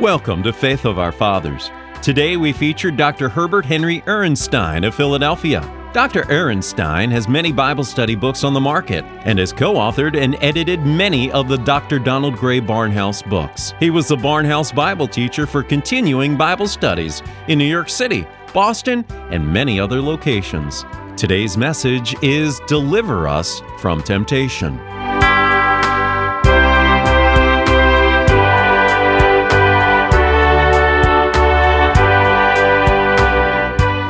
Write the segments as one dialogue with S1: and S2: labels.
S1: Welcome to Faith of Our Fathers. Today we feature Dr. Herbert Henry Ehrenstein of Philadelphia. Dr. Ehrenstein has many Bible study books on the market and has co authored and edited many of the Dr. Donald Grey Barnhouse books. He was the Barnhouse Bible teacher for continuing Bible studies in New York City, Boston, and many other locations. Today's message is Deliver Us from Temptation.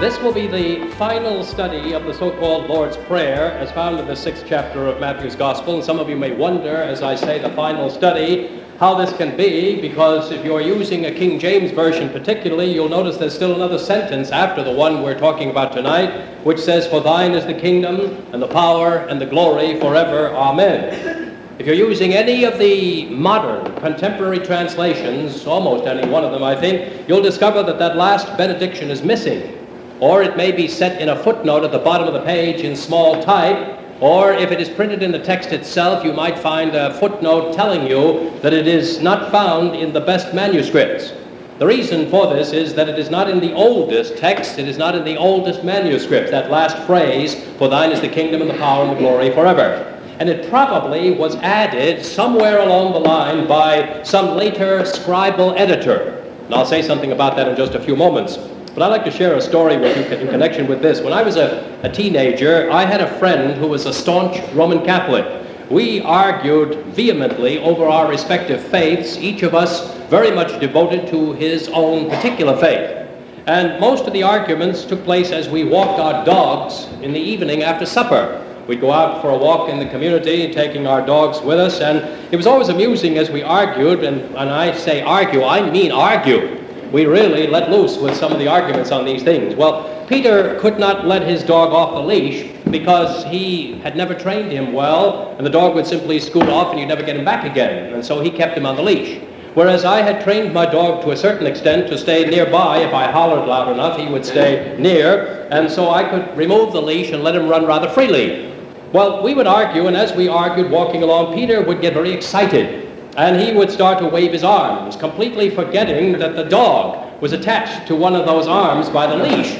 S2: This will be the final study of the so called Lord's Prayer as found in the sixth chapter of Matthew's Gospel. And some of you may wonder, as I say, the final study, how this can be, because if you're using a King James Version particularly, you'll notice there's still another sentence after the one we're talking about tonight, which says, For thine is the kingdom, and the power, and the glory forever. Amen. If you're using any of the modern contemporary translations, almost any one of them, I think, you'll discover that that last benediction is missing or it may be set in a footnote at the bottom of the page in small type, or if it is printed in the text itself, you might find a footnote telling you that it is not found in the best manuscripts. The reason for this is that it is not in the oldest text, it is not in the oldest manuscript, that last phrase, for thine is the kingdom and the power and the glory forever. And it probably was added somewhere along the line by some later scribal editor. And I'll say something about that in just a few moments. But I'd like to share a story with you in connection with this. When I was a, a teenager, I had a friend who was a staunch Roman Catholic. We argued vehemently over our respective faiths, each of us very much devoted to his own particular faith. And most of the arguments took place as we walked our dogs in the evening after supper. We'd go out for a walk in the community, taking our dogs with us, and it was always amusing as we argued, and, and I say argue, I mean argue we really let loose with some of the arguments on these things. Well, Peter could not let his dog off the leash because he had never trained him well, and the dog would simply scoot off and you'd never get him back again. And so he kept him on the leash. Whereas I had trained my dog to a certain extent to stay nearby. If I hollered loud enough, he would stay near, and so I could remove the leash and let him run rather freely. Well, we would argue, and as we argued walking along, Peter would get very excited and he would start to wave his arms, completely forgetting that the dog was attached to one of those arms by the leash.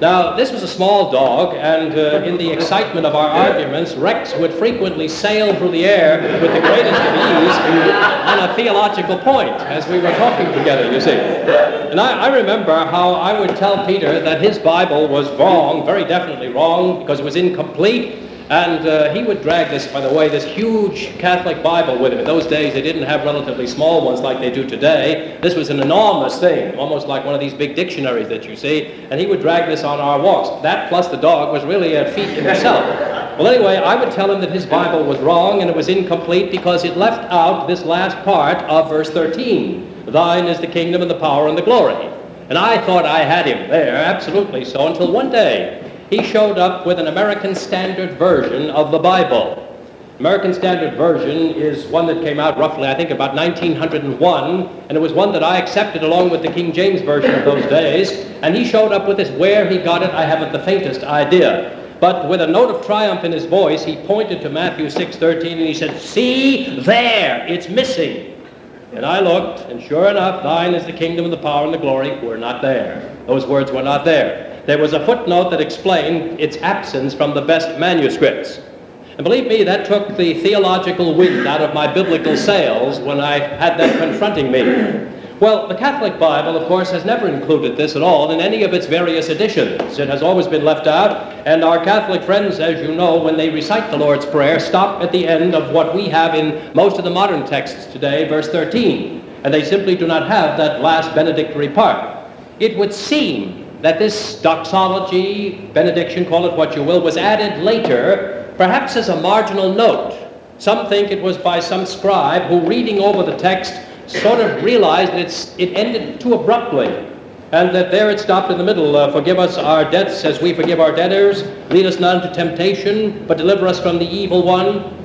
S2: Now, this was a small dog, and uh, in the excitement of our arguments, Rex would frequently sail through the air with the greatest of ease on a theological point as we were talking together, you see. And I, I remember how I would tell Peter that his Bible was wrong, very definitely wrong, because it was incomplete, and uh, he would drag this, by the way, this huge Catholic Bible with him. In those days, they didn't have relatively small ones like they do today. This was an enormous thing, almost like one of these big dictionaries that you see. And he would drag this on our walks. That plus the dog was really a feat in itself. Well, anyway, I would tell him that his Bible was wrong and it was incomplete because it left out this last part of verse 13. Thine is the kingdom and the power and the glory. And I thought I had him there, absolutely so, until one day he showed up with an American Standard Version of the Bible. American Standard Version is one that came out roughly, I think, about 1901, and it was one that I accepted along with the King James Version of those days. And he showed up with this. Where he got it, I haven't the faintest idea. But with a note of triumph in his voice, he pointed to Matthew 6:13 and he said, "See there, it's missing." And I looked, and sure enough, thine is the kingdom and the power and the glory were not there. Those words were not there there was a footnote that explained its absence from the best manuscripts. And believe me, that took the theological wind out of my biblical sails when I had that confronting me. Well, the Catholic Bible, of course, has never included this at all in any of its various editions. It has always been left out, and our Catholic friends, as you know, when they recite the Lord's Prayer, stop at the end of what we have in most of the modern texts today, verse 13, and they simply do not have that last benedictory part. It would seem that this doxology, benediction, call it what you will, was added later, perhaps as a marginal note. Some think it was by some scribe who, reading over the text, sort of realized that it ended too abruptly and that there it stopped in the middle. Uh, forgive us our debts as we forgive our debtors. Lead us not into temptation, but deliver us from the evil one.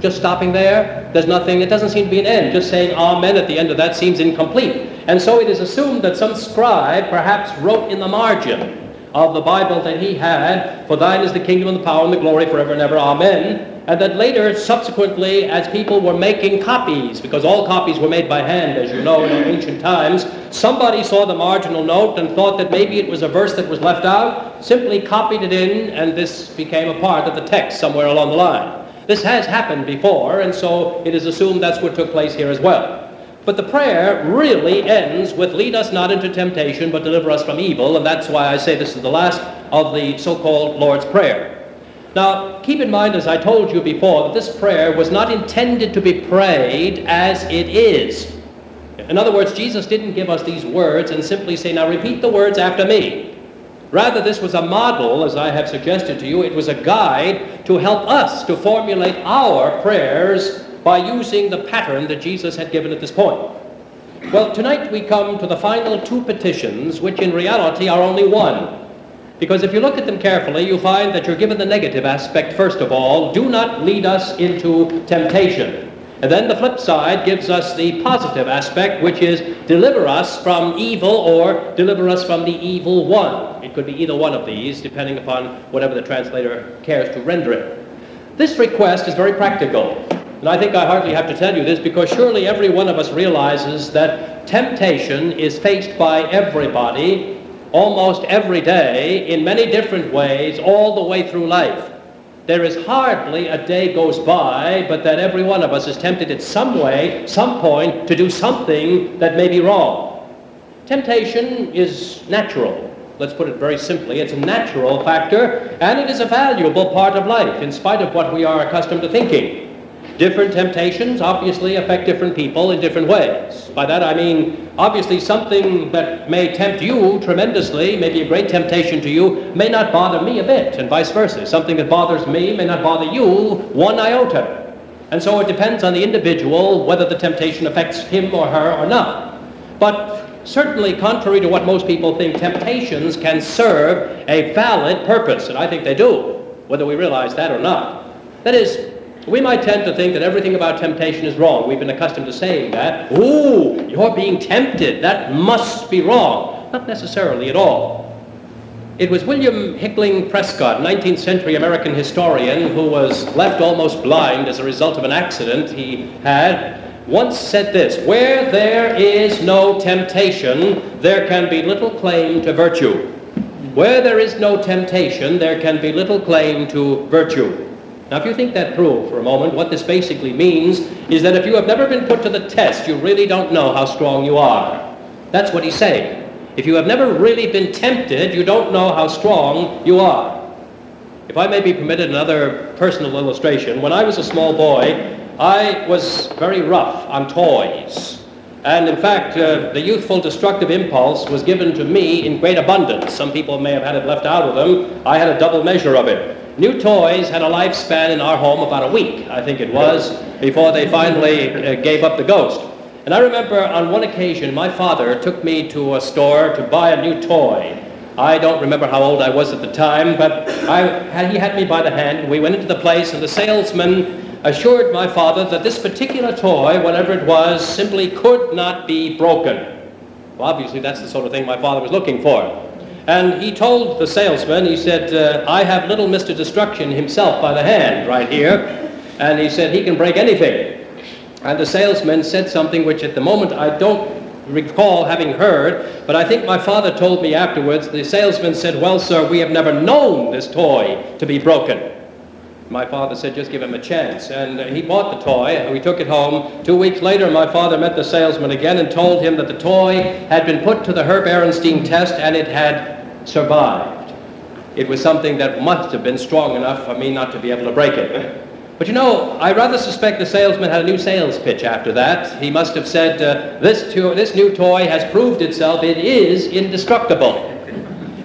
S2: Just stopping there, there's nothing, it doesn't seem to be an end. Just saying amen at the end of that seems incomplete. And so it is assumed that some scribe perhaps wrote in the margin of the Bible that he had, For thine is the kingdom and the power and the glory forever and ever, amen. and that later, subsequently, as people were making copies, because all copies were made by hand, as you know, in ancient times, somebody saw the marginal note and thought that maybe it was a verse that was left out, simply copied it in, and this became a part of the text somewhere along the line. This has happened before, and so it is assumed that's what took place here as well. But the prayer really ends with lead us not into temptation, but deliver us from evil, and that's why I say this is the last of the so-called Lord's Prayer. Now, keep in mind, as I told you before, that this prayer was not intended to be prayed as it is. In other words, Jesus didn't give us these words and simply say, now repeat the words after me. Rather, this was a model, as I have suggested to you. It was a guide to help us to formulate our prayers by using the pattern that Jesus had given at this point. Well, tonight we come to the final two petitions, which in reality are only one. Because if you look at them carefully, you'll find that you're given the negative aspect first of all. Do not lead us into temptation. And then the flip side gives us the positive aspect, which is deliver us from evil or deliver us from the evil one. It could be either one of these, depending upon whatever the translator cares to render it. This request is very practical. And I think I hardly have to tell you this because surely every one of us realizes that temptation is faced by everybody almost every day in many different ways all the way through life. There is hardly a day goes by but that every one of us is tempted in some way, some point, to do something that may be wrong. Temptation is natural. Let's put it very simply. It's a natural factor, and it is a valuable part of life, in spite of what we are accustomed to thinking. Different temptations obviously affect different people in different ways. By that I mean, obviously, something that may tempt you tremendously, may be a great temptation to you, may not bother me a bit, and vice versa. Something that bothers me may not bother you one iota. And so it depends on the individual whether the temptation affects him or her or not. But certainly, contrary to what most people think, temptations can serve a valid purpose, and I think they do, whether we realize that or not. That is, we might tend to think that everything about temptation is wrong. We've been accustomed to saying that. Ooh, you're being tempted. That must be wrong. Not necessarily at all. It was William Hickling Prescott, 19th century American historian, who was left almost blind as a result of an accident he had, once said this Where there is no temptation, there can be little claim to virtue. Where there is no temptation, there can be little claim to virtue. Now, if you think that through for a moment, what this basically means is that if you have never been put to the test, you really don't know how strong you are. That's what he's saying. If you have never really been tempted, you don't know how strong you are. If I may be permitted another personal illustration, when I was a small boy, I was very rough on toys. And in fact, uh, the youthful destructive impulse was given to me in great abundance. Some people may have had it left out of them. I had a double measure of it. New toys had a lifespan in our home about a week, I think it was, before they finally uh, gave up the ghost. And I remember on one occasion, my father took me to a store to buy a new toy. I don't remember how old I was at the time, but he had me by the hand. And we went into the place, and the salesman assured my father that this particular toy, whatever it was, simply could not be broken. Well, obviously, that's the sort of thing my father was looking for. And he told the salesman, he said, uh, I have little Mr. Destruction himself by the hand right here. And he said, he can break anything. And the salesman said something which at the moment I don't recall having heard, but I think my father told me afterwards. The salesman said, Well, sir, we have never known this toy to be broken. My father said, Just give him a chance. And uh, he bought the toy, and we took it home. Two weeks later, my father met the salesman again and told him that the toy had been put to the Herb Ehrenstein test and it had survived. It was something that must have been strong enough for me not to be able to break it. But you know, I rather suspect the salesman had a new sales pitch after that. He must have said, uh, this, to- this new toy has proved itself, it is indestructible.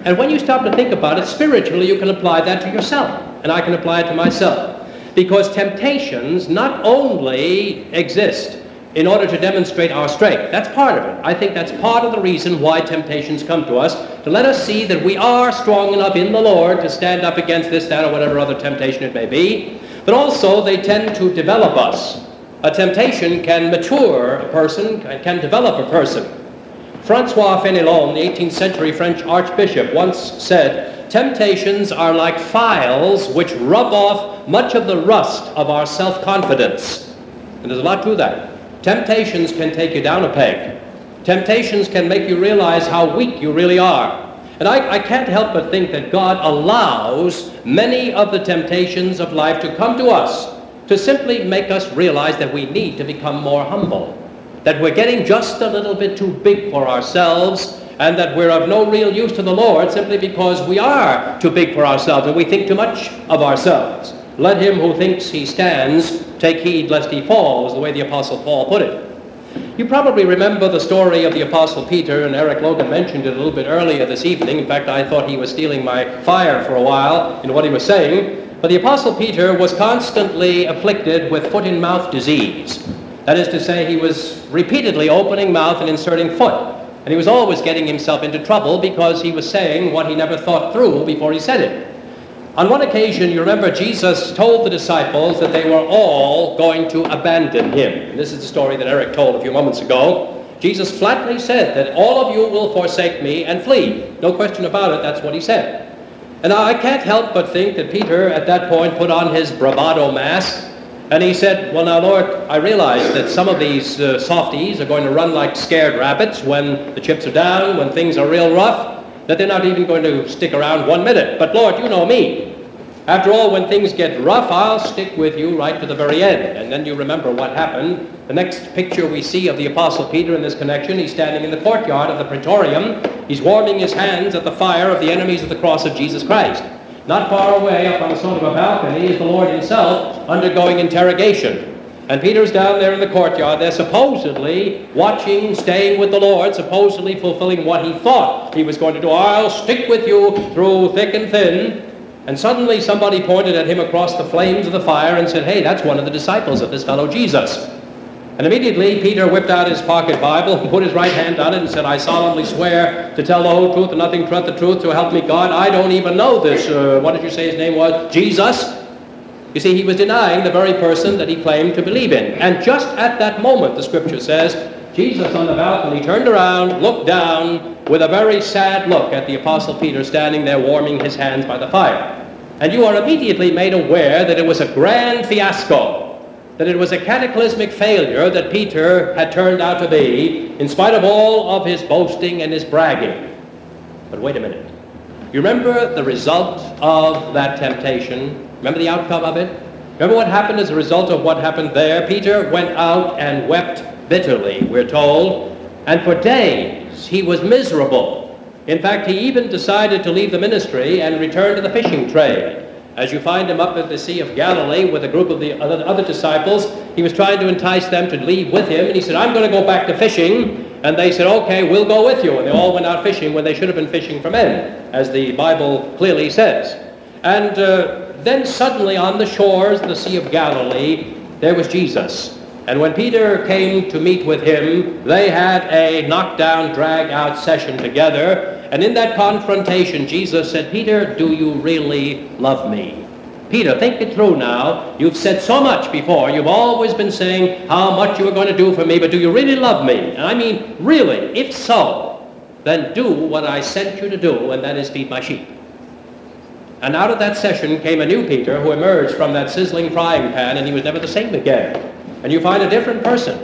S2: And when you stop to think about it, spiritually, you can apply that to yourself, and I can apply it to myself. Because temptations not only exist in order to demonstrate our strength. That's part of it. I think that's part of the reason why temptations come to us, to let us see that we are strong enough in the Lord to stand up against this, that, or whatever other temptation it may be. But also, they tend to develop us. A temptation can mature a person, can develop a person. Francois Fenelon, the 18th century French archbishop, once said, Temptations are like files which rub off much of the rust of our self confidence. And there's a lot to that. Temptations can take you down a peg. Temptations can make you realize how weak you really are. And I, I, can't help but think that God allows many of the temptations of life to come to us to simply make us realize that we need to become more humble, that we're getting just a little bit too big for ourselves, and that we're of no real use to the Lord simply because we are too big for ourselves and we think too much of ourselves. Let him who thinks he stands take heed lest he fall, is the way the Apostle Paul put it. You probably remember the story of the Apostle Peter, and Eric Logan mentioned it a little bit earlier this evening. In fact, I thought he was stealing my fire for a while in what he was saying. But the Apostle Peter was constantly afflicted with foot and mouth disease. That is to say, he was repeatedly opening mouth and inserting foot. And he was always getting himself into trouble because he was saying what he never thought through before he said it. On one occasion, you remember Jesus told the disciples that they were all going to abandon him. And this is the story that Eric told a few moments ago. Jesus flatly said that all of you will forsake me and flee. No question about it, that's what he said. And I can't help but think that Peter at that point put on his bravado mask and he said, Well, now, Lord, I realize that some of these uh, softies are going to run like scared rabbits when the chips are down, when things are real rough that they're not even going to stick around one minute. But Lord, you know me. After all, when things get rough, I'll stick with you right to the very end. And then you remember what happened. The next picture we see of the Apostle Peter in this connection, he's standing in the courtyard of the Praetorium. He's warming his hands at the fire of the enemies of the cross of Jesus Christ. Not far away, up on a sort of a balcony, is the Lord himself undergoing interrogation. And Peter's down there in the courtyard. They're supposedly watching, staying with the Lord, supposedly fulfilling what he thought he was going to do. I'll stick with you through thick and thin. And suddenly somebody pointed at him across the flames of the fire and said, Hey, that's one of the disciples of this fellow Jesus. And immediately Peter whipped out his pocket Bible put his right hand on it and said, I solemnly swear to tell the whole truth and nothing but the truth, to help me God. I don't even know this. Uh, what did you say his name was? Jesus. You see, he was denying the very person that he claimed to believe in. And just at that moment, the scripture says, Jesus on the balcony turned around, looked down with a very sad look at the Apostle Peter standing there warming his hands by the fire. And you are immediately made aware that it was a grand fiasco, that it was a cataclysmic failure that Peter had turned out to be, in spite of all of his boasting and his bragging. But wait a minute. You remember the result of that temptation Remember the outcome of it? Remember what happened as a result of what happened there? Peter went out and wept bitterly, we're told, and for days he was miserable. In fact, he even decided to leave the ministry and return to the fishing trade. As you find him up at the Sea of Galilee with a group of the other, disciples, he was trying to entice them to leave with him, and he said, I'm going to go back to fishing. And they said, okay, we'll go with you. And they all went out fishing when they should have been fishing for men, as the Bible clearly says. And uh, then suddenly on the shores of the Sea of Galilee, there was Jesus. And when Peter came to meet with him, they had a knockdown, drag out session together. And in that confrontation, Jesus said, Peter, do you really love me? Peter, think it through now. You've said so much before. You've always been saying how much you were going to do for me, but do you really love me? And I mean, really, if so, then do what I sent you to do, and that is feed my sheep. And out of that session came a new Peter who emerged from that sizzling frying pan, and he was never the same again. And you find a different person.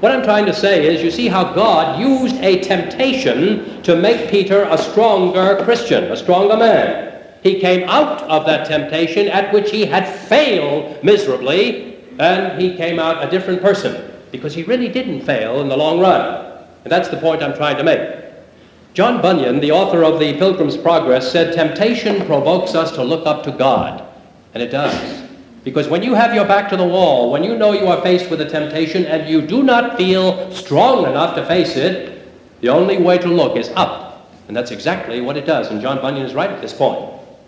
S2: What I'm trying to say is, you see how God used a temptation to make Peter a stronger Christian, a stronger man. He came out of that temptation at which he had failed miserably, and he came out a different person because he really didn't fail in the long run. And that's the point I'm trying to make. John Bunyan, the author of The Pilgrim's Progress, said temptation provokes us to look up to God. And it does. Because when you have your back to the wall, when you know you are faced with a temptation and you do not feel strong enough to face it, the only way to look is up. And that's exactly what it does. And John Bunyan is right at this point.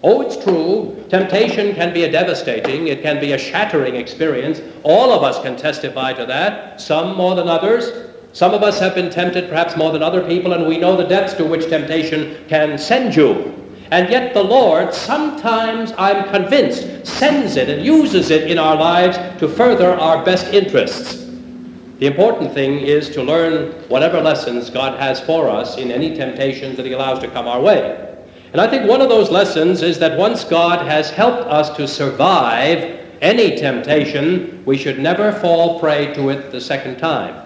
S2: Oh, it's true. Temptation can be a devastating, it can be a shattering experience. All of us can testify to that, some more than others. Some of us have been tempted perhaps more than other people, and we know the depths to which temptation can send you. And yet the Lord sometimes, I'm convinced, sends it and uses it in our lives to further our best interests. The important thing is to learn whatever lessons God has for us in any temptations that he allows to come our way. And I think one of those lessons is that once God has helped us to survive any temptation, we should never fall prey to it the second time.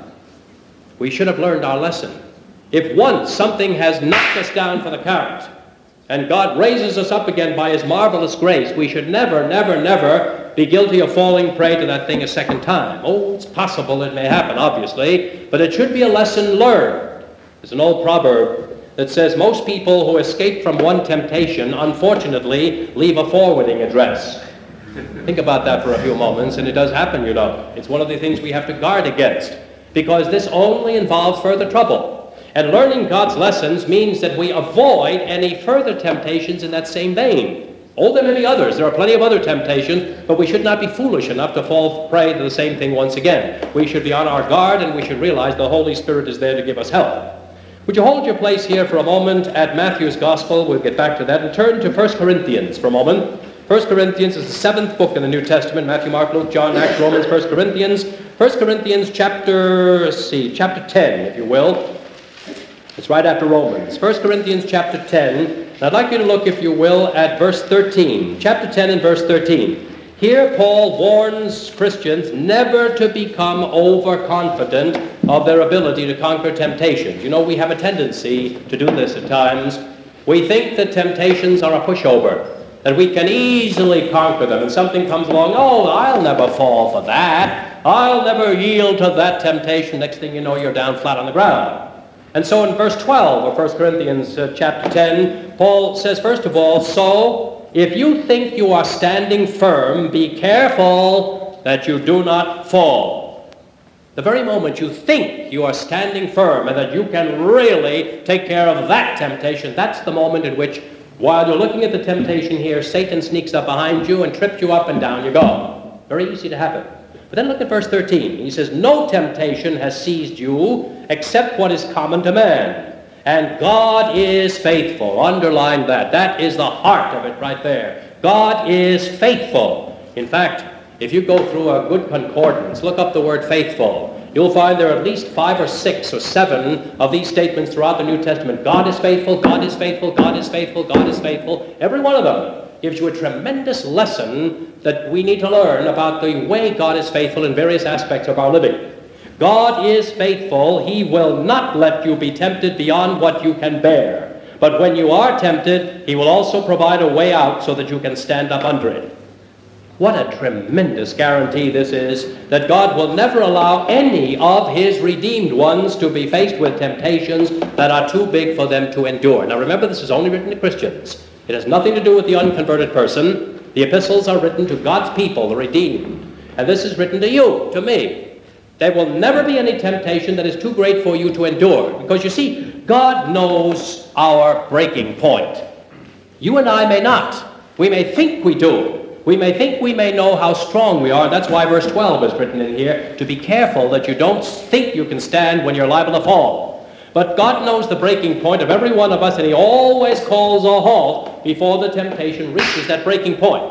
S2: We should have learned our lesson. If once something has knocked us down for the count, and God raises us up again by His marvelous grace, we should never, never, never be guilty of falling prey to that thing a second time. Oh, it's possible it may happen, obviously, but it should be a lesson learned. There's an old proverb that says most people who escape from one temptation, unfortunately, leave a forwarding address. Think about that for a few moments, and it does happen, you know. It's one of the things we have to guard against, because this only involves further trouble. And learning God's lessons means that we avoid any further temptations in that same vein. Oh, there may be others. There are plenty of other temptations, but we should not be foolish enough to fall prey to the same thing once again. We should be on our guard and we should realize the Holy Spirit is there to give us help. Would you hold your place here for a moment at Matthew's Gospel? We'll get back to that and turn to 1 Corinthians for a moment. 1 Corinthians is the seventh book in the New Testament Matthew, Mark, Luke, John, Acts, Romans, 1 Corinthians. 1 Corinthians chapter, see, chapter 10, if you will. It's right after Romans. 1 Corinthians chapter 10. And I'd like you to look, if you will, at verse 13. Chapter 10 and verse 13. Here, Paul warns Christians never to become overconfident of their ability to conquer temptations. You know, we have a tendency to do this at times. We think that temptations are a pushover, that we can easily conquer them, and something comes along, oh, I'll never fall for that. I'll never yield to that temptation. Next thing you know, you're down flat on the ground. And so in verse 12 of 1 Corinthians uh, chapter 10, Paul says, first of all, so if you think you are standing firm, be careful that you do not fall. The very moment you think you are standing firm and that you can really take care of that temptation, that's the moment in which, while you're looking at the temptation here, Satan sneaks up behind you and trips you up and down you go. Very easy to happen. But then look at verse 13. He says, No temptation has seized you except what is common to man. And God is faithful. Underline that. That is the heart of it right there. God is faithful. In fact, if you go through a good concordance, look up the word faithful. You'll find there are at least five or six or seven of these statements throughout the New Testament. God is faithful, God is faithful, God is faithful, God is faithful. Every one of them gives you a tremendous lesson that we need to learn about the way God is faithful in various aspects of our living. God is faithful. He will not let you be tempted beyond what you can bear. But when you are tempted, He will also provide a way out so that you can stand up under it. What a tremendous guarantee this is that God will never allow any of His redeemed ones to be faced with temptations that are too big for them to endure. Now remember, this is only written to Christians. It has nothing to do with the unconverted person. The epistles are written to God's people, the redeemed. And this is written to you, to me. There will never be any temptation that is too great for you to endure. Because you see, God knows our breaking point. You and I may not. We may think we do. We may think we may know how strong we are. That's why verse 12 is written in here, to be careful that you don't think you can stand when you're liable to fall. But God knows the breaking point of every one of us, and He always calls a halt before the temptation reaches that breaking point.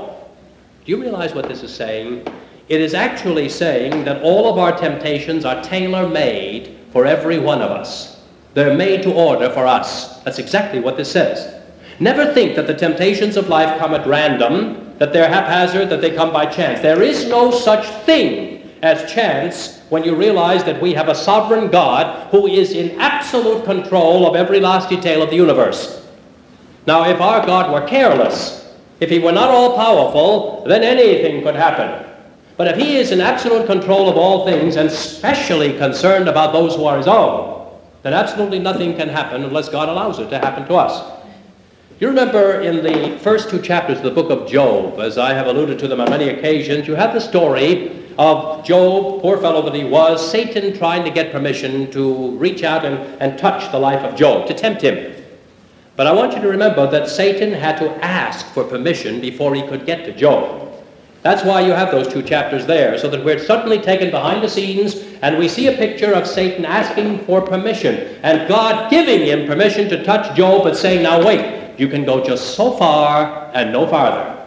S2: Do you realize what this is saying? It is actually saying that all of our temptations are tailor made for every one of us. They're made to order for us. That's exactly what this says. Never think that the temptations of life come at random, that they're haphazard, that they come by chance. There is no such thing as chance when you realize that we have a sovereign God who is in absolute control of every last detail of the universe. Now, if our God were careless, if he were not all powerful, then anything could happen. But if he is in absolute control of all things and specially concerned about those who are his own, then absolutely nothing can happen unless God allows it to happen to us. You remember in the first two chapters of the book of Job, as I have alluded to them on many occasions, you have the story of Job, poor fellow that he was, Satan trying to get permission to reach out and, and touch the life of Job, to tempt him. But I want you to remember that Satan had to ask for permission before he could get to Job. That's why you have those two chapters there, so that we're suddenly taken behind the scenes and we see a picture of Satan asking for permission and God giving him permission to touch Job but saying, now wait, you can go just so far and no farther.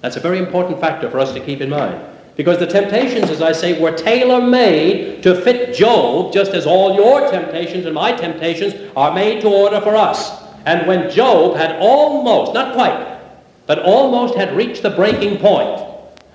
S2: That's a very important factor for us to keep in mind. Because the temptations, as I say, were tailor made to fit Job, just as all your temptations and my temptations are made to order for us. And when Job had almost, not quite, but almost had reached the breaking point,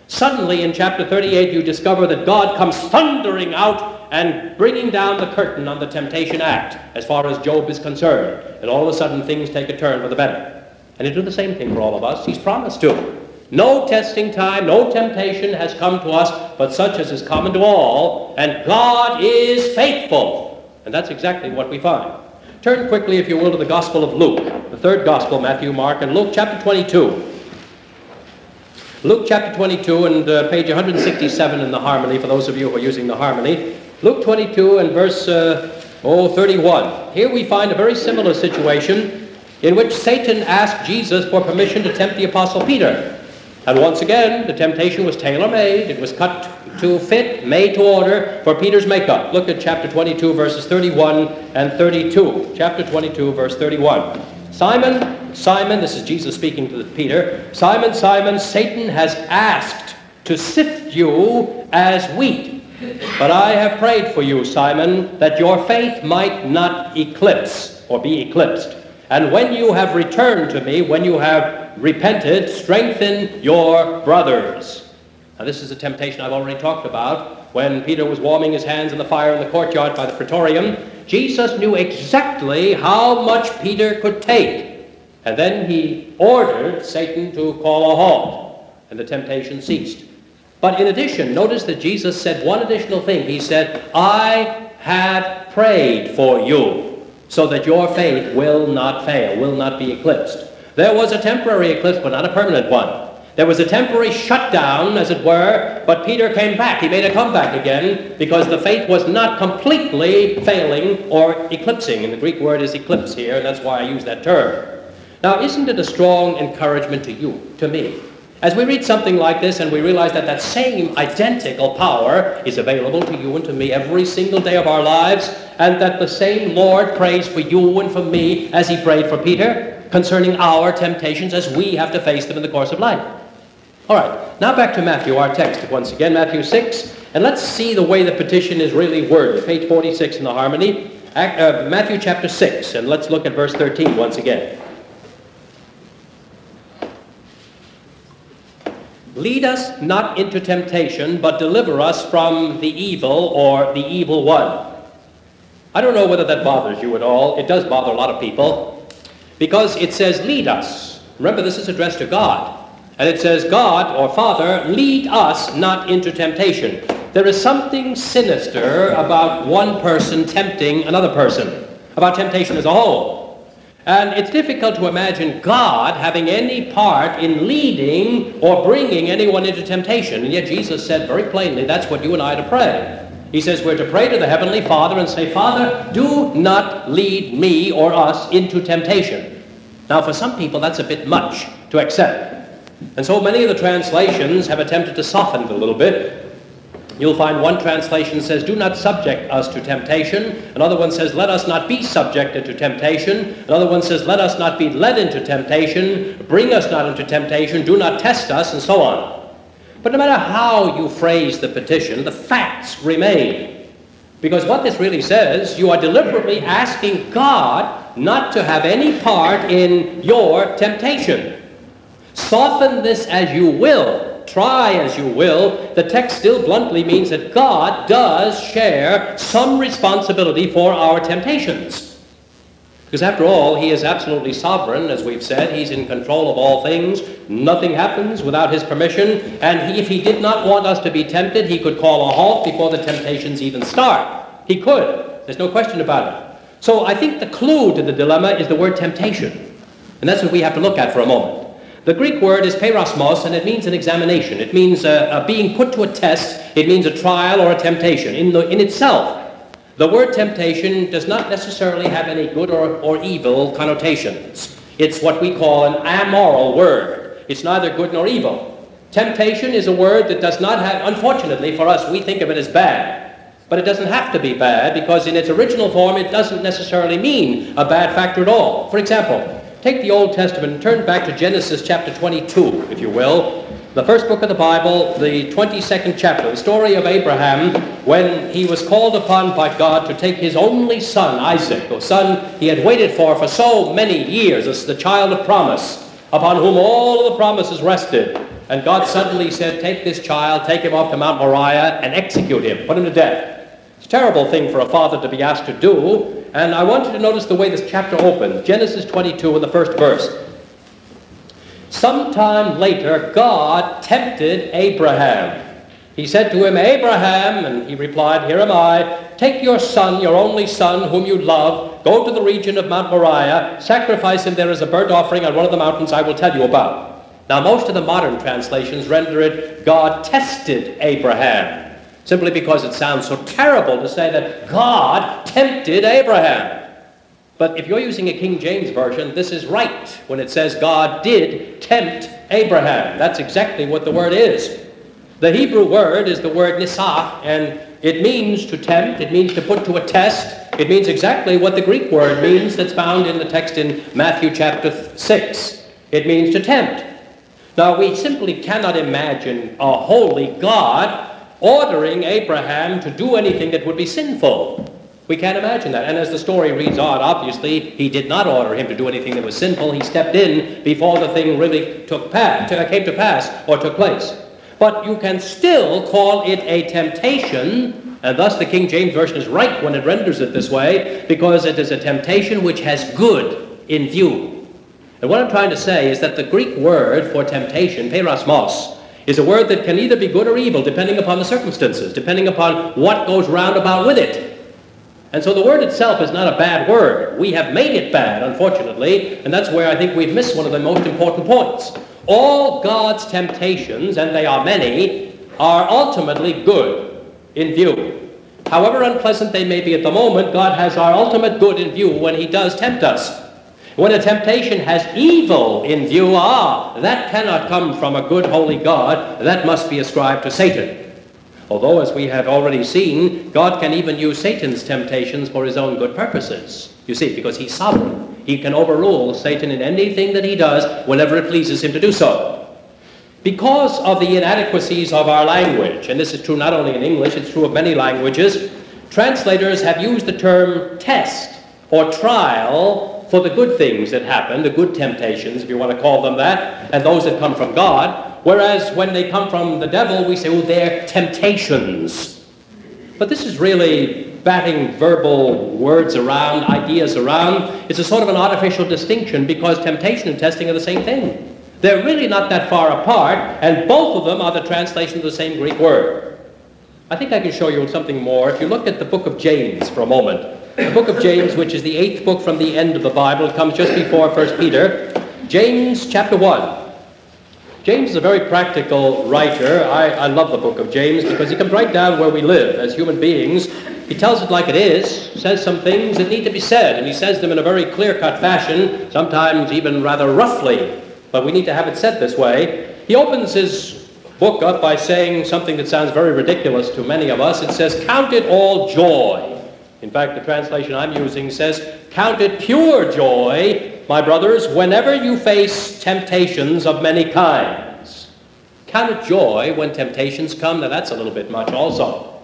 S2: Suddenly, in chapter 38, you discover that God comes thundering out and bringing down the curtain on the temptation act as far as Job is concerned. And all of a sudden, things take a turn for the better. And he'll do the same thing for all of us. He's promised to. No testing time, no temptation has come to us, but such as is common to all, and God is faithful. And that's exactly what we find. Turn quickly, if you will, to the Gospel of Luke, the third Gospel, Matthew, Mark, and Luke chapter 22. Luke chapter 22 and uh, page 167 in the Harmony, for those of you who are using the Harmony. Luke 22 and verse uh, oh, 31. Here we find a very similar situation in which Satan asked Jesus for permission to tempt the Apostle Peter. And once again, the temptation was tailor-made. It was cut to fit, made to order for Peter's makeup. Look at chapter 22, verses 31 and 32. Chapter 22, verse 31. Simon, Simon, this is Jesus speaking to Peter. Simon, Simon, Satan has asked to sift you as wheat. But I have prayed for you, Simon, that your faith might not eclipse or be eclipsed. And when you have returned to me, when you have repented, strengthen your brothers. Now, this is a temptation I've already talked about. When Peter was warming his hands in the fire in the courtyard by the praetorium, Jesus knew exactly how much Peter could take. And then he ordered Satan to call a halt, and the temptation ceased. But in addition, notice that Jesus said one additional thing. He said, I have prayed for you so that your faith will not fail, will not be eclipsed. There was a temporary eclipse, but not a permanent one. There was a temporary shutdown, as it were, but Peter came back. He made a comeback again because the faith was not completely failing or eclipsing. And the Greek word is eclipse here, and that's why I use that term. Now, isn't it a strong encouragement to you, to me? As we read something like this and we realize that that same identical power is available to you and to me every single day of our lives, and that the same Lord prays for you and for me as he prayed for Peter, concerning our temptations as we have to face them in the course of life. All right, now back to Matthew, our text once again, Matthew 6, and let's see the way the petition is really worded. Page 46 in the Harmony, uh, Matthew chapter 6, and let's look at verse 13 once again. Lead us not into temptation, but deliver us from the evil or the evil one. I don't know whether that bothers you at all. It does bother a lot of people because it says, lead us. Remember, this is addressed to God. And it says, God or Father, lead us not into temptation. There is something sinister about one person tempting another person, about temptation as a whole. And it's difficult to imagine God having any part in leading or bringing anyone into temptation. And yet Jesus said very plainly, that's what you and I are to pray. He says we're to pray to the Heavenly Father and say, Father, do not lead me or us into temptation. Now, for some people, that's a bit much to accept. And so many of the translations have attempted to soften it a little bit. You'll find one translation says, Do not subject us to temptation. Another one says, Let us not be subjected to temptation. Another one says, Let us not be led into temptation. Bring us not into temptation. Do not test us, and so on. But no matter how you phrase the petition, the facts remain. Because what this really says, you are deliberately asking God not to have any part in your temptation. Soften this as you will, try as you will, the text still bluntly means that God does share some responsibility for our temptations. Because after all, he is absolutely sovereign, as we've said. He's in control of all things. Nothing happens without his permission. And if he did not want us to be tempted, he could call a halt before the temptations even start. He could. There's no question about it. So I think the clue to the dilemma is the word temptation. And that's what we have to look at for a moment. The Greek word is peirasmos, and it means an examination. It means uh, uh, being put to a test. It means a trial or a temptation. In, the, in itself, the word temptation does not necessarily have any good or, or evil connotations. It's what we call an amoral word. It's neither good nor evil. Temptation is a word that does not have, unfortunately for us, we think of it as bad. But it doesn't have to be bad because in its original form it doesn't necessarily mean a bad factor at all. For example, take the Old Testament and turn back to Genesis chapter 22, if you will, the first book of the Bible, the 22nd chapter, the story of Abraham when he was called upon by God to take his only son, Isaac, the son he had waited for for so many years, as the child of promise, upon whom all the promises rested. and God suddenly said, Take this child, take him off to Mount Moriah, and execute him, put him to death. It's a terrible thing for a father to be asked to do, and I want you to notice the way this chapter opens Genesis 22 in the first verse. Sometime later, God tempted Abraham. He said to him, Abraham, and he replied, Here am I. Take your son, your only son, whom you love, go to the region of Mount Moriah, sacrifice him there as a burnt offering on one of the mountains I will tell you about. Now, most of the modern translations render it, God tested Abraham, simply because it sounds so terrible to say that God tempted Abraham. But if you're using a King James Version, this is right when it says God did tempt Abraham. That's exactly what the word is. The Hebrew word is the word nisah, and it means to tempt, it means to put to a test. It means exactly what the Greek word means that's found in the text in Matthew chapter 6. It means to tempt. Now, we simply cannot imagine a holy God ordering Abraham to do anything that would be sinful. We can't imagine that. And as the story reads on, obviously, he did not order him to do anything that was sinful. He stepped in before the thing really took pass, came to pass or took place. But you can still call it a temptation, and thus the King James Version is right when it renders it this way, because it is a temptation which has good in view. And what I'm trying to say is that the Greek word for temptation, peirasmos, is a word that can either be good or evil depending upon the circumstances, depending upon what goes round about with it. And so the word itself is not a bad word. We have made it bad, unfortunately, and that's where I think we've missed one of the most important points. All God's temptations, and they are many, are ultimately good in view. However unpleasant they may be at the moment, God has our ultimate good in view when He does tempt us. When a temptation has evil in view, ah, that cannot come from a good, holy God. That must be ascribed to Satan. Although, as we have already seen, God can even use Satan's temptations for his own good purposes. You see, because he's sovereign. He can overrule Satan in anything that he does whenever it pleases him to do so. Because of the inadequacies of our language, and this is true not only in English, it's true of many languages, translators have used the term test or trial for the good things that happen, the good temptations, if you want to call them that, and those that come from God. Whereas when they come from the devil, we say, oh, they're temptations. But this is really batting verbal words around, ideas around. It's a sort of an artificial distinction because temptation and testing are the same thing. They're really not that far apart, and both of them are the translation of the same Greek word. I think I can show you something more. If you look at the book of James for a moment, the book of James, which is the eighth book from the end of the Bible, comes just before 1 Peter. James chapter 1. James is a very practical writer. I, I love the book of James because he comes right down where we live as human beings. He tells it like it is, says some things that need to be said, and he says them in a very clear-cut fashion, sometimes even rather roughly, but we need to have it said this way. He opens his book up by saying something that sounds very ridiculous to many of us. It says, Count it all joy in fact, the translation I'm using says, Count it pure joy, my brothers, whenever you face temptations of many kinds. Count it joy when temptations come. Now, that's a little bit much also.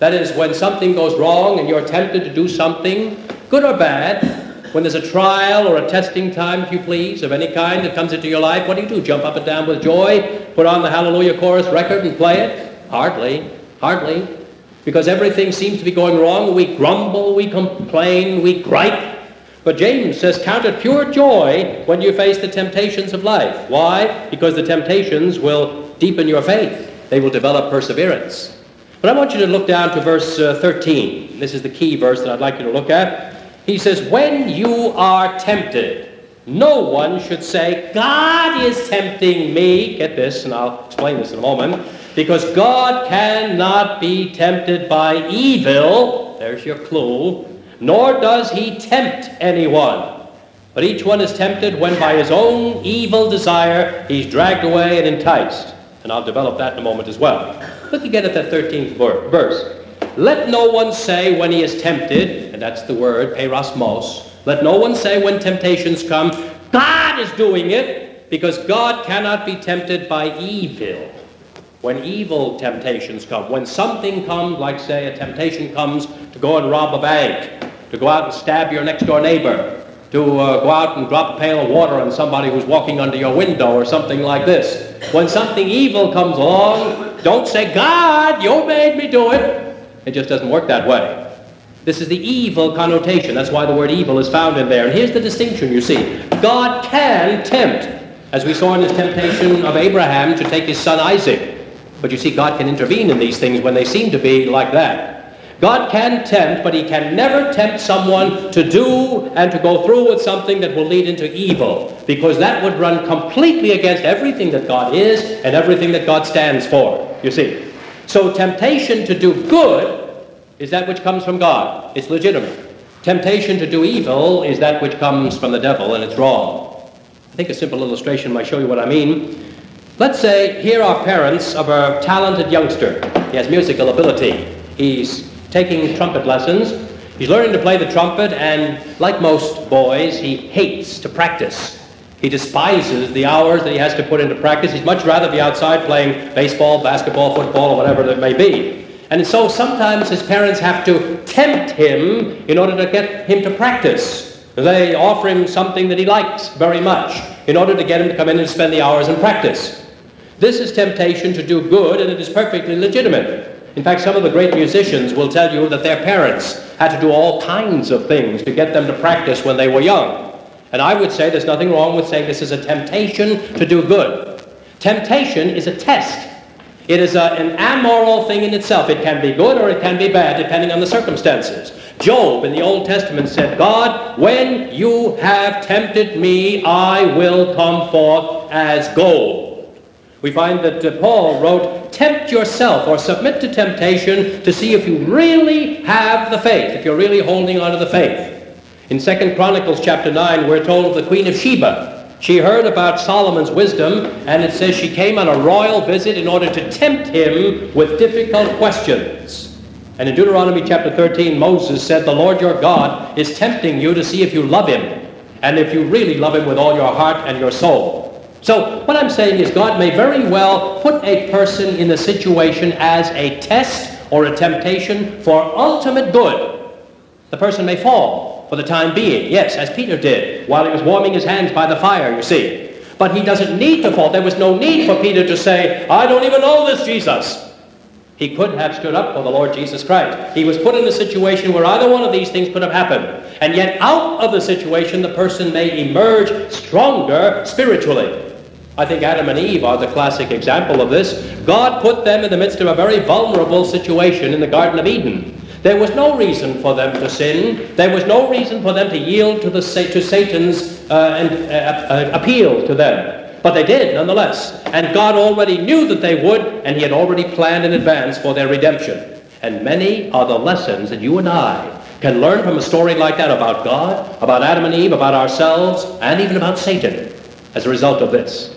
S2: That is, when something goes wrong and you're tempted to do something, good or bad, when there's a trial or a testing time, if you please, of any kind that comes into your life, what do you do? Jump up and down with joy? Put on the Hallelujah Chorus record and play it? Hardly. Hardly because everything seems to be going wrong. We grumble, we complain, we gripe. But James says, Count it pure joy when you face the temptations of life. Why? Because the temptations will deepen your faith, they will develop perseverance. But I want you to look down to verse uh, 13. This is the key verse that I'd like you to look at. He says, When you are tempted, no one should say, God is tempting me. Get this, and I'll explain this in a moment. Because God cannot be tempted by evil, there's your clue, nor does he tempt anyone. But each one is tempted when by his own evil desire he's dragged away and enticed. And I'll develop that in a moment as well. Look again at that 13th verse. Let no one say when he is tempted, and that's the word, peirasmos, let no one say when temptations come, God is doing it, because God cannot be tempted by evil when evil temptations come, when something comes, like say a temptation comes to go and rob a bank, to go out and stab your next door neighbor, to uh, go out and drop a pail of water on somebody who's walking under your window or something like this. When something evil comes along, don't say, God, you made me do it. It just doesn't work that way. This is the evil connotation. That's why the word evil is found in there. And here's the distinction you see God can tempt, as we saw in his temptation of Abraham to take his son Isaac. But you see, God can intervene in these things when they seem to be like that. God can tempt, but he can never tempt someone to do and to go through with something that will lead into evil, because that would run completely against everything that God is and everything that God stands for, you see. So temptation to do good is that which comes from God. It's legitimate. Temptation to do evil is that which comes from the devil, and it's wrong. I think a simple illustration might show you what I mean. Let's say here are parents of a talented youngster. He has musical ability. He's taking trumpet lessons. He's learning to play the trumpet, and like most boys, he hates to practice. He despises the hours that he has to put into practice. He'd much rather be outside playing baseball, basketball, football, or whatever it may be. And so sometimes his parents have to tempt him in order to get him to practice. They offer him something that he likes very much in order to get him to come in and spend the hours in practice. This is temptation to do good, and it is perfectly legitimate. In fact, some of the great musicians will tell you that their parents had to do all kinds of things to get them to practice when they were young. And I would say there's nothing wrong with saying this is a temptation to do good. Temptation is a test. It is a, an amoral thing in itself. It can be good or it can be bad, depending on the circumstances. Job in the Old Testament said, God, when you have tempted me, I will come forth as gold. We find that uh, Paul wrote, Tempt yourself or submit to temptation to see if you really have the faith, if you're really holding on to the faith. In 2 Chronicles chapter 9, we're told of the Queen of Sheba. She heard about Solomon's wisdom, and it says she came on a royal visit in order to tempt him with difficult questions. And in Deuteronomy chapter 13, Moses said, The Lord your God is tempting you to see if you love him, and if you really love him with all your heart and your soul. So what I'm saying is God may very well put a person in a situation as a test or a temptation for ultimate good. The person may fall for the time being, yes, as Peter did while he was warming his hands by the fire, you see. But he doesn't need to fall. There was no need for Peter to say, I don't even know this Jesus. He could have stood up for the Lord Jesus Christ. He was put in a situation where either one of these things could have happened. And yet out of the situation, the person may emerge stronger spiritually. I think Adam and Eve are the classic example of this. God put them in the midst of a very vulnerable situation in the Garden of Eden. There was no reason for them to sin. There was no reason for them to yield to, the, to Satan's uh, and, uh, uh, appeal to them. But they did, nonetheless. And God already knew that they would, and he had already planned in advance for their redemption. And many are the lessons that you and I can learn from a story like that about God, about Adam and Eve, about ourselves, and even about Satan as a result of this.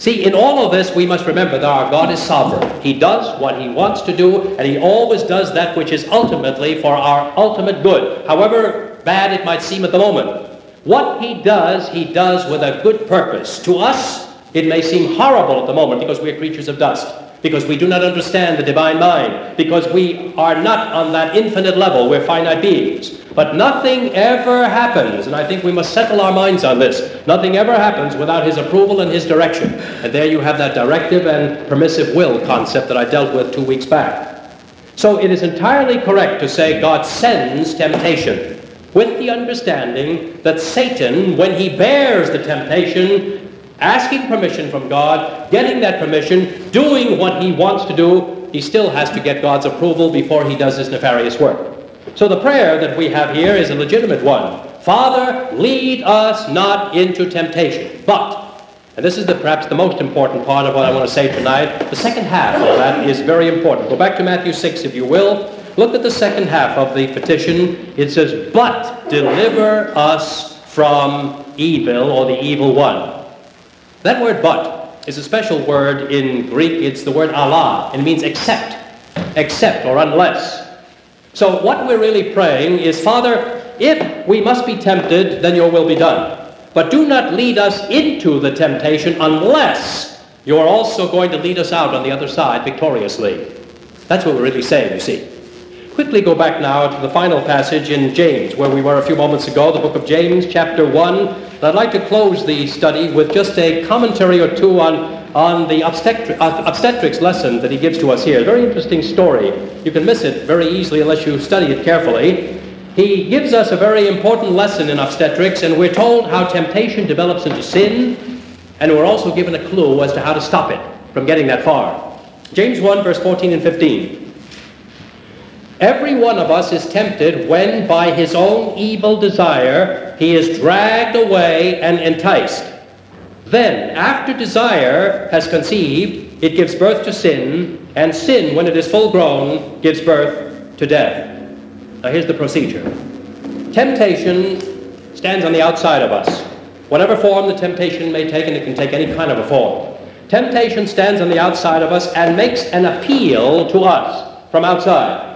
S2: See, in all of this, we must remember that our God is sovereign. He does what he wants to do, and he always does that which is ultimately for our ultimate good, however bad it might seem at the moment. What he does, he does with a good purpose. To us, it may seem horrible at the moment because we are creatures of dust, because we do not understand the divine mind, because we are not on that infinite level. We're finite beings. But nothing ever happens, and I think we must settle our minds on this. Nothing ever happens without his approval and his direction. And there you have that directive and permissive will concept that I dealt with two weeks back. So it is entirely correct to say God sends temptation with the understanding that Satan, when he bears the temptation, asking permission from God, getting that permission, doing what he wants to do, he still has to get God's approval before he does his nefarious work. So the prayer that we have here is a legitimate one. Father, lead us not into temptation, but and this is the, perhaps the most important part of what I want to say tonight. The second half of that is very important. Go back to Matthew 6, if you will. Look at the second half of the petition. It says, But deliver us from evil or the evil one. That word but is a special word in Greek. It's the word alla, and it means except, except or unless. So what we're really praying is, Father, if we must be tempted, then your will be done. But do not lead us into the temptation unless you are also going to lead us out on the other side victoriously. That's what we're really saying, you see. Quickly go back now to the final passage in James, where we were a few moments ago, the book of James, chapter 1, I'd like to close the study with just a commentary or two on, on the obstetri- uh, obstetrics lesson that he gives to us here. Very interesting story. You can miss it very easily unless you study it carefully. He gives us a very important lesson in obstetrics, and we're told how temptation develops into sin, and we're also given a clue as to how to stop it from getting that far. James 1, verse 14 and 15. Every one of us is tempted when by his own evil desire he is dragged away and enticed. Then, after desire has conceived, it gives birth to sin, and sin, when it is full grown, gives birth to death. Now, here's the procedure temptation stands on the outside of us. Whatever form the temptation may take, and it can take any kind of a form. Temptation stands on the outside of us and makes an appeal to us from outside.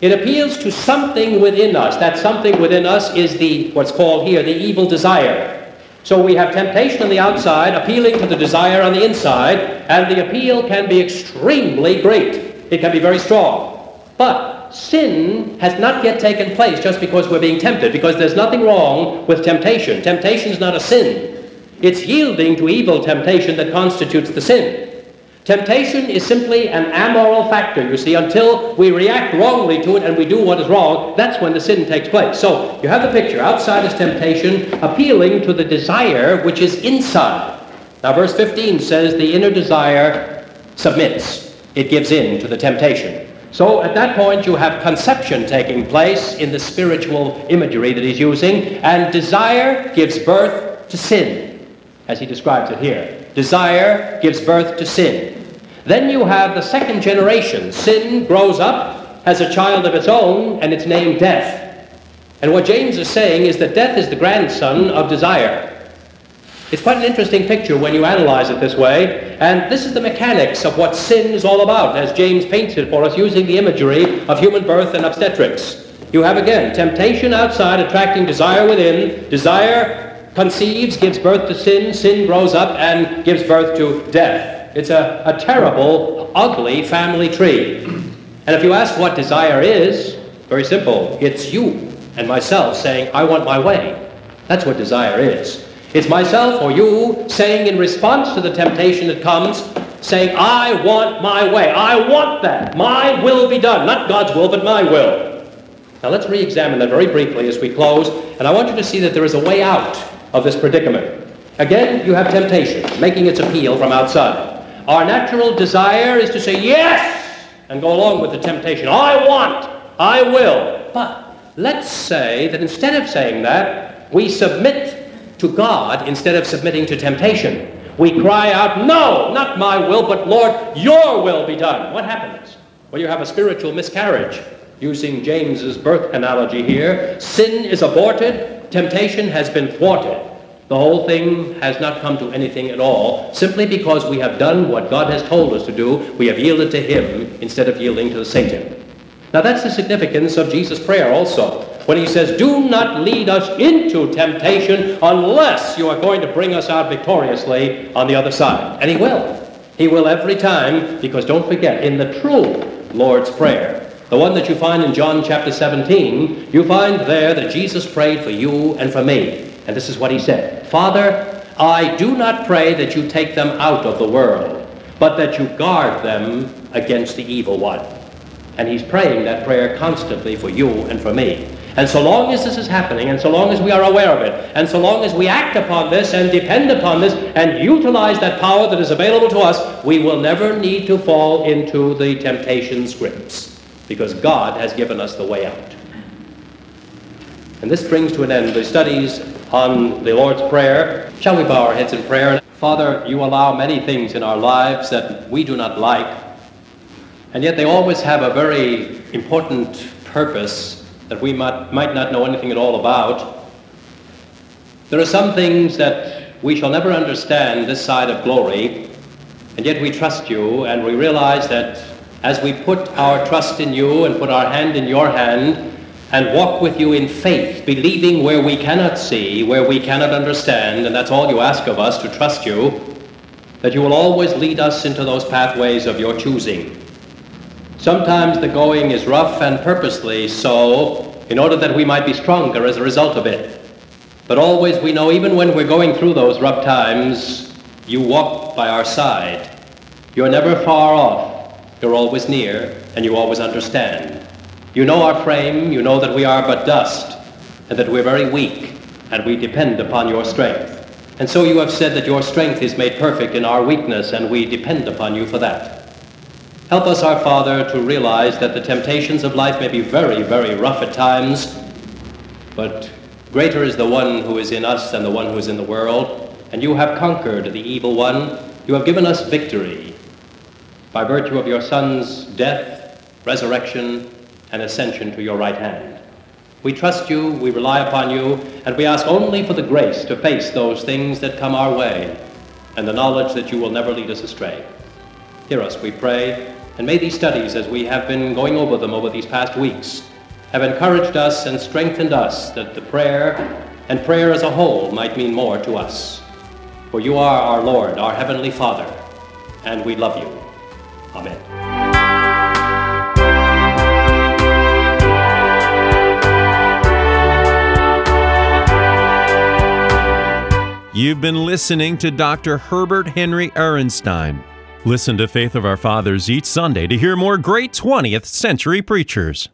S2: It appeals to something within us. That something within us is the what's called here the evil desire. So we have temptation on the outside appealing to the desire on the inside, and the appeal can be extremely great. It can be very strong. But sin has not yet taken place just because we're being tempted, because there's nothing wrong with temptation. Temptation is not a sin. It's yielding to evil temptation that constitutes the sin. Temptation is simply an amoral factor, you see. Until we react wrongly to it and we do what is wrong, that's when the sin takes place. So you have the picture. Outside is temptation, appealing to the desire which is inside. Now, verse 15 says the inner desire submits, it gives in to the temptation. So at that point, you have conception taking place in the spiritual imagery that he's using, and desire gives birth to sin, as he describes it here. Desire gives birth to sin. Then you have the second generation. Sin grows up, has a child of its own, and it's named death. And what James is saying is that death is the grandson of desire. It's quite an interesting picture when you analyze it this way. And this is the mechanics of what sin is all about, as James paints it for us using the imagery of human birth and obstetrics. You have again temptation outside attracting desire within. Desire conceives, gives birth to sin. Sin grows up and gives birth to death. It's a, a terrible, ugly family tree. And if you ask what desire is, very simple. It's you and myself saying, I want my way. That's what desire is. It's myself or you saying in response to the temptation that comes, saying, I want my way. I want that. My will be done. Not God's will, but my will. Now let's re-examine that very briefly as we close. And I want you to see that there is a way out of this predicament. Again, you have temptation, making its appeal from outside. Our natural desire is to say yes and go along with the temptation. I want, I will. But let's say that instead of saying that, we submit to God instead of submitting to temptation. We cry out, No, not my will, but Lord, your will be done. What happens? Well, you have a spiritual miscarriage. Using James's birth analogy here, sin is aborted, temptation has been thwarted. The whole thing has not come to anything at all, simply because we have done what God has told us to do. We have yielded to Him instead of yielding to Satan. Now that's the significance of Jesus' prayer also. When he says, Do not lead us into temptation unless you are going to bring us out victoriously on the other side. And he will. He will every time, because don't forget, in the true Lord's Prayer, the one that you find in John chapter 17, you find there that Jesus prayed for you and for me. And this is what he said Father, I do not pray that you take them out of the world, but that you guard them against the evil one. And he's praying that prayer constantly for you and for me. And so long as this is happening, and so long as we are aware of it, and so long as we act upon this and depend upon this and utilize that power that is available to us, we will never need to fall into the temptation's grips because God has given us the way out. And this brings to an end the studies on the Lord's Prayer. Shall we bow our heads in prayer? Father, you allow many things in our lives that we do not like, and yet they always have a very important purpose that we might, might not know anything at all about. There are some things that we shall never understand this side of glory, and yet we trust you, and we realize that as we put our trust in you and put our hand in your hand, and walk with you in faith, believing where we cannot see, where we cannot understand, and that's all you ask of us to trust you, that you will always lead us into those pathways of your choosing. Sometimes the going is rough and purposely so, in order that we might be stronger as a result of it. But always we know, even when we're going through those rough times, you walk by our side. You're never far off. You're always near, and you always understand. You know our frame, you know that we are but dust, and that we're very weak, and we depend upon your strength. And so you have said that your strength is made perfect in our weakness, and we depend upon you for that. Help us, our Father, to realize that the temptations of life may be very, very rough at times, but greater is the one who is in us than the one who is in the world, and you have conquered the evil one. You have given us victory by virtue of your Son's death, resurrection, and ascension to your right hand. We trust you, we rely upon you, and we ask only for the grace to face those things that come our way and the knowledge that you will never lead us astray. Hear us, we pray, and may these studies, as we have been going over them over these past weeks, have encouraged us and strengthened us that the prayer and prayer as a whole might mean more to us. For you are our Lord, our Heavenly Father, and we love you. Amen.
S1: You've been listening to Dr. Herbert Henry Ehrenstein. Listen to Faith of Our Fathers each Sunday to hear more great 20th century preachers.